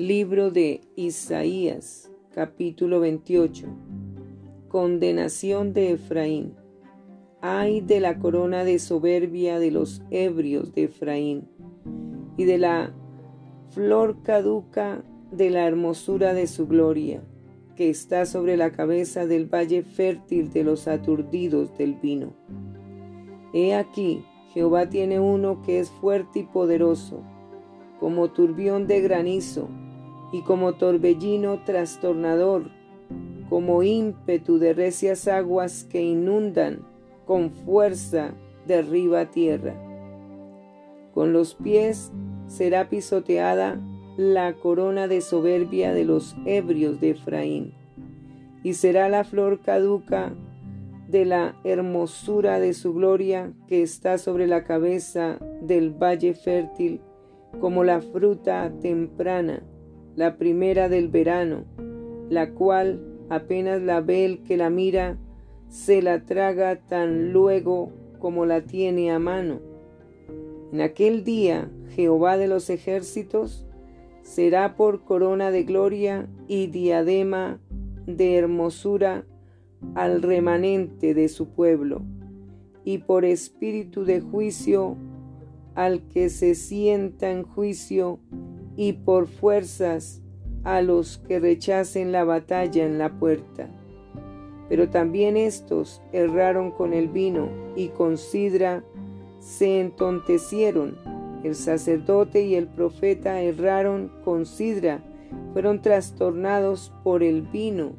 Libro de Isaías, capítulo 28. Condenación de Efraín. Ay de la corona de soberbia de los ebrios de Efraín y de la flor caduca de la hermosura de su gloria, que está sobre la cabeza del valle fértil de los aturdidos del vino. He aquí, Jehová tiene uno que es fuerte y poderoso, como turbión de granizo, y como torbellino trastornador, como ímpetu de recias aguas que inundan con fuerza derriba tierra. Con los pies será pisoteada la corona de soberbia de los ebrios de Efraín, y será la flor caduca de la hermosura de su gloria que está sobre la cabeza del valle fértil, como la fruta temprana la primera del verano, la cual apenas la ve el que la mira, se la traga tan luego como la tiene a mano. En aquel día Jehová de los ejércitos será por corona de gloria y diadema de hermosura al remanente de su pueblo, y por espíritu de juicio al que se sienta en juicio y por fuerzas a los que rechacen la batalla en la puerta. Pero también estos erraron con el vino y con sidra se entontecieron. El sacerdote y el profeta erraron con sidra, fueron trastornados por el vino,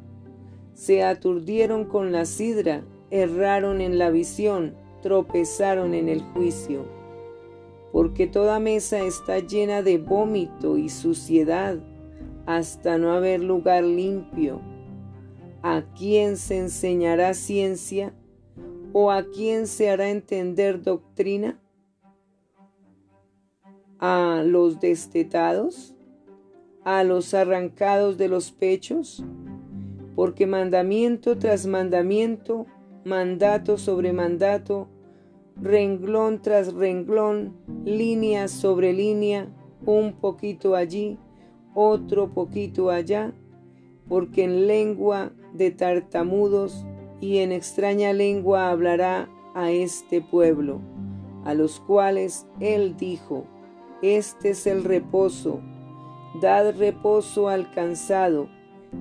se aturdieron con la sidra, erraron en la visión, tropezaron en el juicio porque toda mesa está llena de vómito y suciedad, hasta no haber lugar limpio. ¿A quién se enseñará ciencia? ¿O a quién se hará entender doctrina? ¿A los destetados? ¿A los arrancados de los pechos? Porque mandamiento tras mandamiento, mandato sobre mandato, renglón tras renglón, línea sobre línea, un poquito allí, otro poquito allá, porque en lengua de tartamudos y en extraña lengua hablará a este pueblo, a los cuales él dijo, este es el reposo, dad reposo al cansado,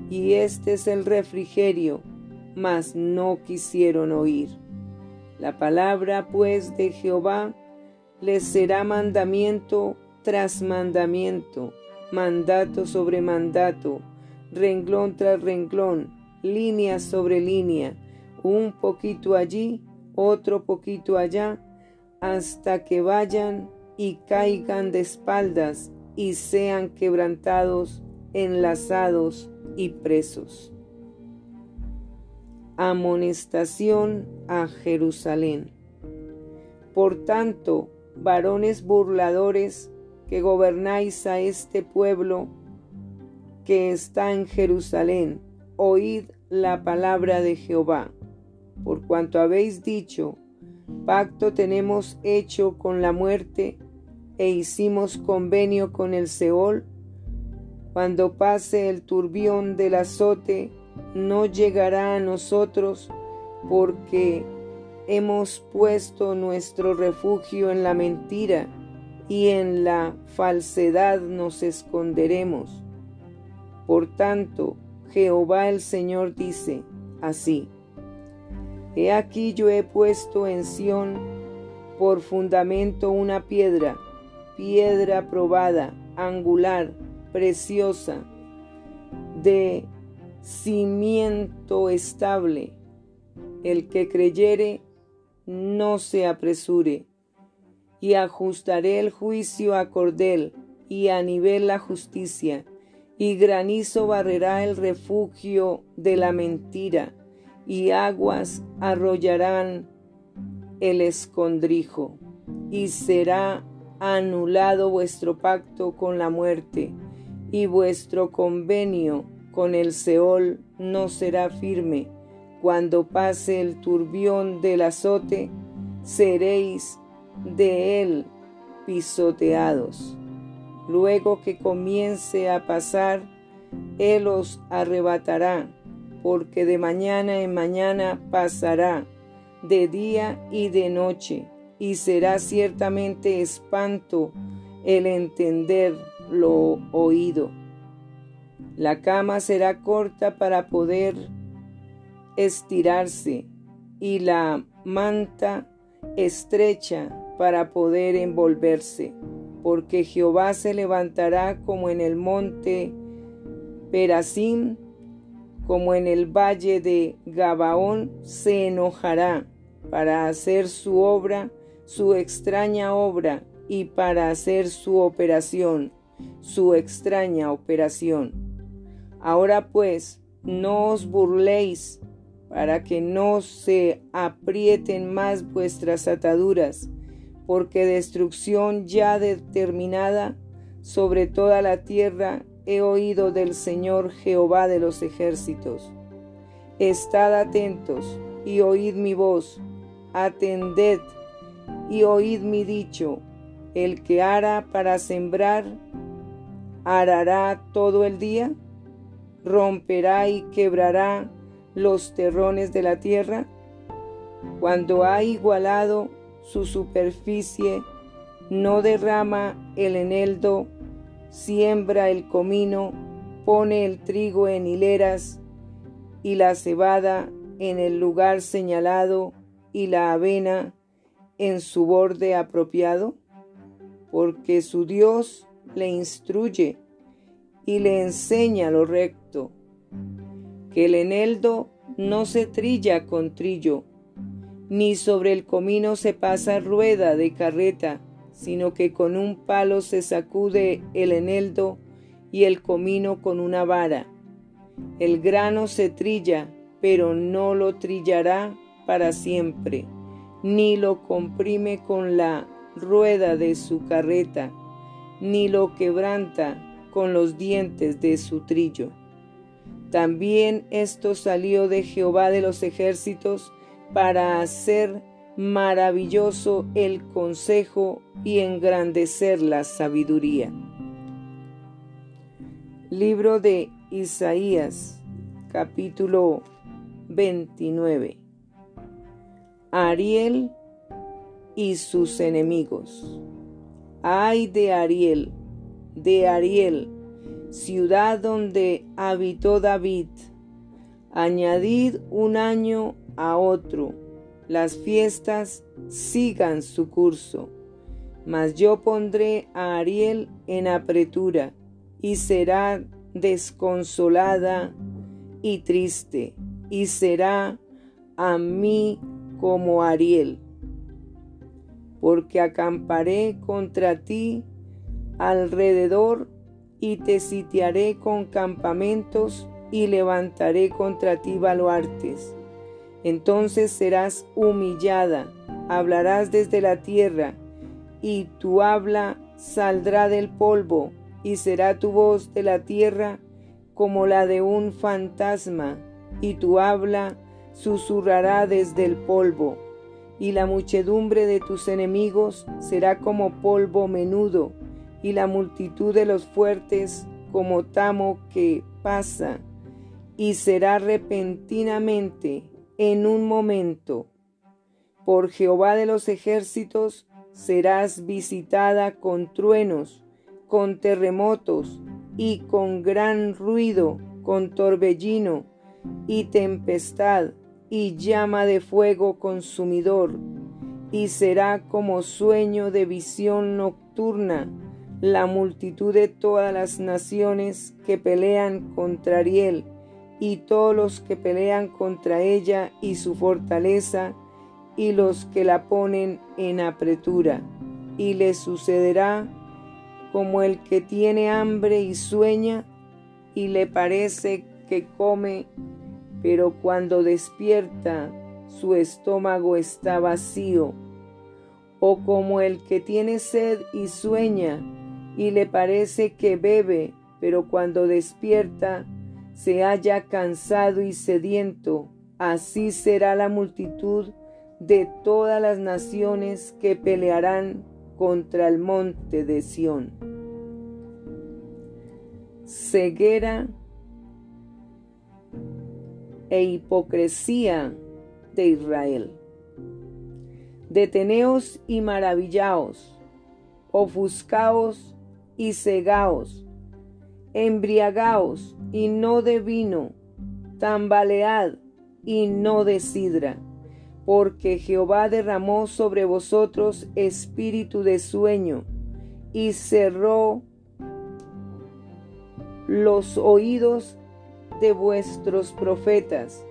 y este es el refrigerio, mas no quisieron oír. La palabra pues de Jehová les será mandamiento tras mandamiento, mandato sobre mandato, renglón tras renglón, línea sobre línea, un poquito allí, otro poquito allá, hasta que vayan y caigan de espaldas y sean quebrantados, enlazados y presos. Amonestación a Jerusalén. Por tanto, varones burladores que gobernáis a este pueblo que está en Jerusalén, oíd la palabra de Jehová. Por cuanto habéis dicho, pacto tenemos hecho con la muerte e hicimos convenio con el Seol, cuando pase el turbión del azote, no llegará a nosotros porque hemos puesto nuestro refugio en la mentira y en la falsedad nos esconderemos. Por tanto, Jehová el Señor dice así, He aquí yo he puesto en Sión por fundamento una piedra, piedra probada, angular, preciosa, de cimiento estable. El que creyere, no se apresure. Y ajustaré el juicio a cordel y a nivel la justicia, y granizo barrerá el refugio de la mentira, y aguas arrollarán el escondrijo, y será anulado vuestro pacto con la muerte, y vuestro convenio con el Seol no será firme. Cuando pase el turbión del azote, seréis de él pisoteados. luego que comience a pasar, Él os arrebatará, porque de mañana en mañana pasará, de día y de noche, y será ciertamente espanto el entender lo oído. La cama será corta para poder estirarse y la manta estrecha para poder envolverse, porque Jehová se levantará como en el monte Perasim, como en el valle de Gabaón, se enojará para hacer su obra, su extraña obra, y para hacer su operación, su extraña operación. Ahora pues, no os burléis, para que no se aprieten más vuestras ataduras, porque destrucción ya determinada sobre toda la tierra he oído del Señor Jehová de los ejércitos. Estad atentos y oíd mi voz, atended y oíd mi dicho, el que hará para sembrar, arará todo el día, romperá y quebrará los terrones de la tierra, cuando ha igualado su superficie, no derrama el eneldo, siembra el comino, pone el trigo en hileras y la cebada en el lugar señalado y la avena en su borde apropiado, porque su Dios le instruye y le enseña lo recto, que el eneldo no se trilla con trillo, ni sobre el comino se pasa rueda de carreta, sino que con un palo se sacude el eneldo y el comino con una vara. El grano se trilla, pero no lo trillará para siempre, ni lo comprime con la rueda de su carreta, ni lo quebranta con los dientes de su trillo. También esto salió de Jehová de los ejércitos, para hacer maravilloso el consejo y engrandecer la sabiduría. Libro de Isaías, capítulo 29. Ariel y sus enemigos. Ay de Ariel, de Ariel, ciudad donde habitó David. Añadid un año a otro, las fiestas sigan su curso. Mas yo pondré a Ariel en apretura y será desconsolada y triste, y será a mí como Ariel. Porque acamparé contra ti alrededor y te sitiaré con campamentos y levantaré contra ti baluartes. Entonces serás humillada, hablarás desde la tierra, y tu habla saldrá del polvo, y será tu voz de la tierra como la de un fantasma, y tu habla susurrará desde el polvo, y la muchedumbre de tus enemigos será como polvo menudo, y la multitud de los fuertes como tamo que pasa, y será repentinamente en un momento. Por Jehová de los ejércitos serás visitada con truenos, con terremotos y con gran ruido, con torbellino y tempestad y llama de fuego consumidor, y será como sueño de visión nocturna la multitud de todas las naciones que pelean contra Ariel y todos los que pelean contra ella y su fortaleza, y los que la ponen en apretura. Y le sucederá como el que tiene hambre y sueña, y le parece que come, pero cuando despierta su estómago está vacío, o como el que tiene sed y sueña, y le parece que bebe, pero cuando despierta se haya cansado y sediento, así será la multitud de todas las naciones que pelearán contra el monte de Sión. ceguera e hipocresía de Israel. Deteneos y maravillaos, ofuscaos y cegaos, embriagaos y no de vino, tambalead y no de sidra, porque Jehová derramó sobre vosotros espíritu de sueño y cerró los oídos de vuestros profetas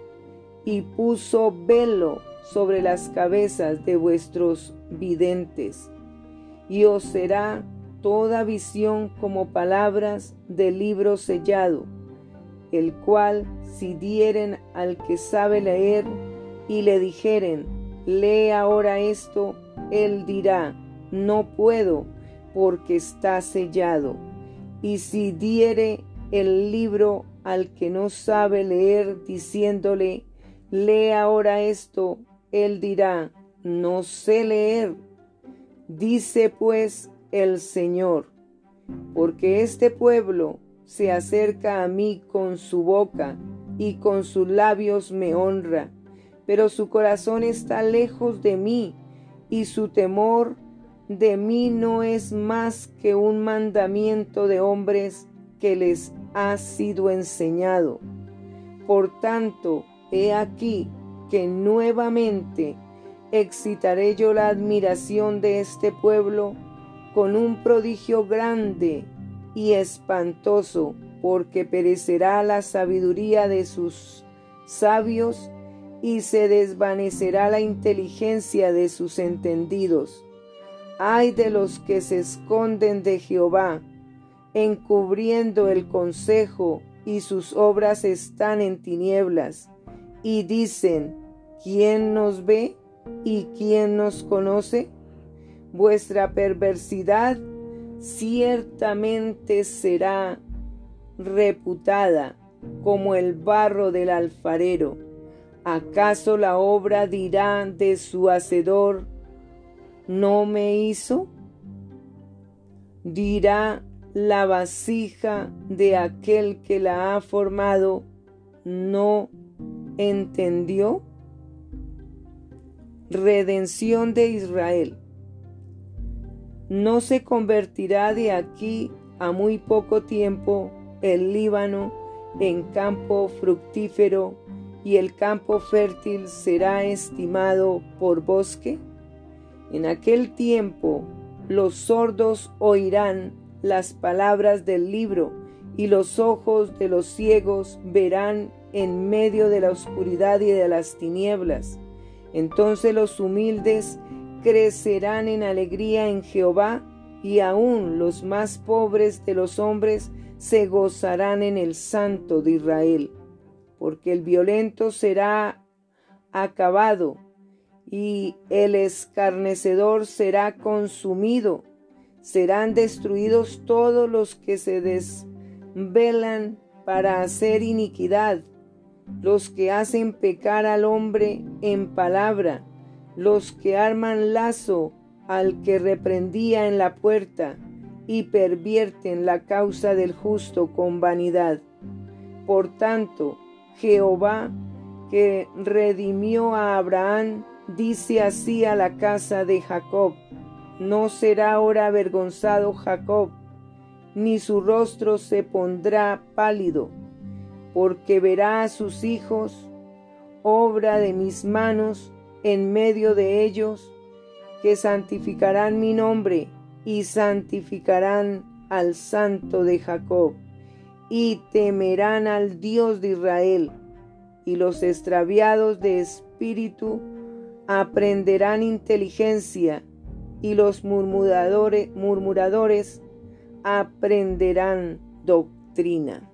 y puso velo sobre las cabezas de vuestros videntes, y os será toda visión como palabras de libro sellado, el cual si dieren al que sabe leer y le dijeren, lee ahora esto, él dirá, no puedo, porque está sellado. Y si diere el libro al que no sabe leer, diciéndole, lee ahora esto, él dirá, no sé leer. Dice pues el Señor, porque este pueblo se acerca a mí con su boca y con sus labios me honra, pero su corazón está lejos de mí y su temor de mí no es más que un mandamiento de hombres que les ha sido enseñado. Por tanto, he aquí que nuevamente excitaré yo la admiración de este pueblo con un prodigio grande y espantoso, porque perecerá la sabiduría de sus sabios y se desvanecerá la inteligencia de sus entendidos. Ay de los que se esconden de Jehová, encubriendo el consejo, y sus obras están en tinieblas, y dicen, ¿quién nos ve y quién nos conoce? Vuestra perversidad ciertamente será reputada como el barro del alfarero. ¿Acaso la obra dirá de su hacedor, no me hizo? Dirá la vasija de aquel que la ha formado no entendió? Redención de Israel. No se convertirá de aquí a muy poco tiempo el Líbano en campo fructífero y el campo fértil será estimado por bosque? En aquel tiempo los sordos oirán las palabras del libro, y los ojos de los ciegos verán en medio de la oscuridad y de las tinieblas. Entonces los humildes crecerán en alegría en Jehová, y aún los más pobres de los hombres se gozarán en el Santo de Israel, porque el violento será acabado, y el escarnecedor será consumido. Serán destruidos todos los que se desvelan para hacer iniquidad, los que hacen pecar al hombre en palabra, los que arman lazo al que reprendía en la puerta y pervierten la causa del justo con vanidad. Por tanto, Jehová, que redimió a Abraham, dice así a la casa de Jacob, no será ahora avergonzado Jacob, ni su rostro se pondrá pálido, porque verá a sus hijos, obra de mis manos, en medio de ellos, que santificarán mi nombre y santificarán al santo de Jacob, y temerán al Dios de Israel, y los extraviados de espíritu aprenderán inteligencia, y los murmuradores, murmuradores aprenderán doctrina.